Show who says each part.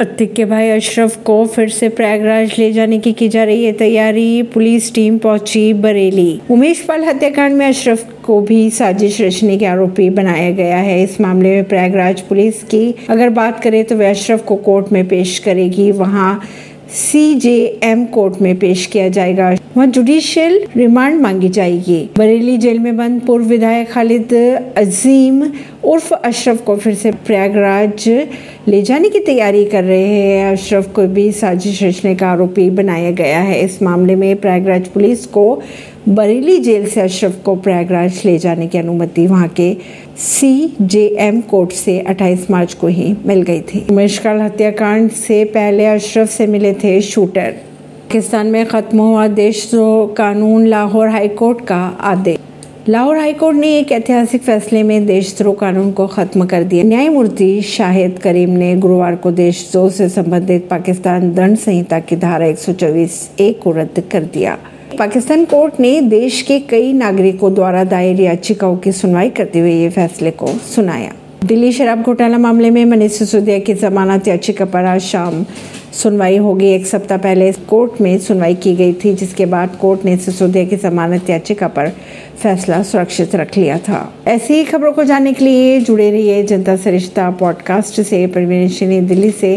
Speaker 1: अतिक के भाई अशरफ को फिर से प्रयागराज ले जाने की की जा रही है तैयारी, पुलिस टीम पहुँची बरेली। उमेश पाल हत्याकांड में अशरफ को भी साजिश रचने के आरोपी बनाया गया है। इस मामले में प्रयागराज पुलिस की अगर बात करें तो वे अशरफ को कोर्ट में पेश करेगी। वहाँ सीजेएम कोर्ट में पेश किया जाएगा। वहाँ जुडिशियल रिमांड मांगी जाएगी। बरेली जेल में बंद पूर्व विधायक खालिद अजीम उर्फ़ अशरफ को फिर से प्रयागराज ले जाने की तैयारी कर रहे हैं। अशरफ को भी साजिश रचने का आरोपी बनाया गया है। इस मामले में प्रयागराज पुलिस को बरेली जेल से अशरफ को प्रयागराज ले जाने की अनुमति वहाँ के सी जे एम कोर्ट से 28 मार्च को ही मिल गई थी। मुश्किल हत्याकांड से पहले अशरफ से मिले थे शूटर। पाकिस्तान में खत्म हुआ देश कानून लाहौर हाईकोर्ट का आदेश। लाहौर हाईकोर्ट ने एक ऐतिहासिक फैसले में देशद्रोह कानून को खत्म कर दिया। न्यायमूर्ति शाहिद करीम ने गुरुवार को देशद्रोह से संबंधित पाकिस्तान दंड संहिता की धारा 124 ए को रद्द कर दिया। पाकिस्तान कोर्ट ने देश के कई नागरिकों द्वारा दायर याचिकाओं की सुनवाई करते हुए ये फैसले को सुनाया। दिल्ली शराब घोटाला मामले में मनीष सिसोदिया की जमानत याचिका पर आज शाम सुनवाई होगी एक सप्ताह पहले कोर्ट में सुनवाई की गई थी, जिसके बाद कोर्ट ने सिसोदिया की जमानत याचिका पर फैसला सुरक्षित रख लिया था। ऐसी ही खबरों को जानने के लिए जुड़े रहिए जनता सरिश्ता पॉडकास्ट से। परवीन दिल्ली से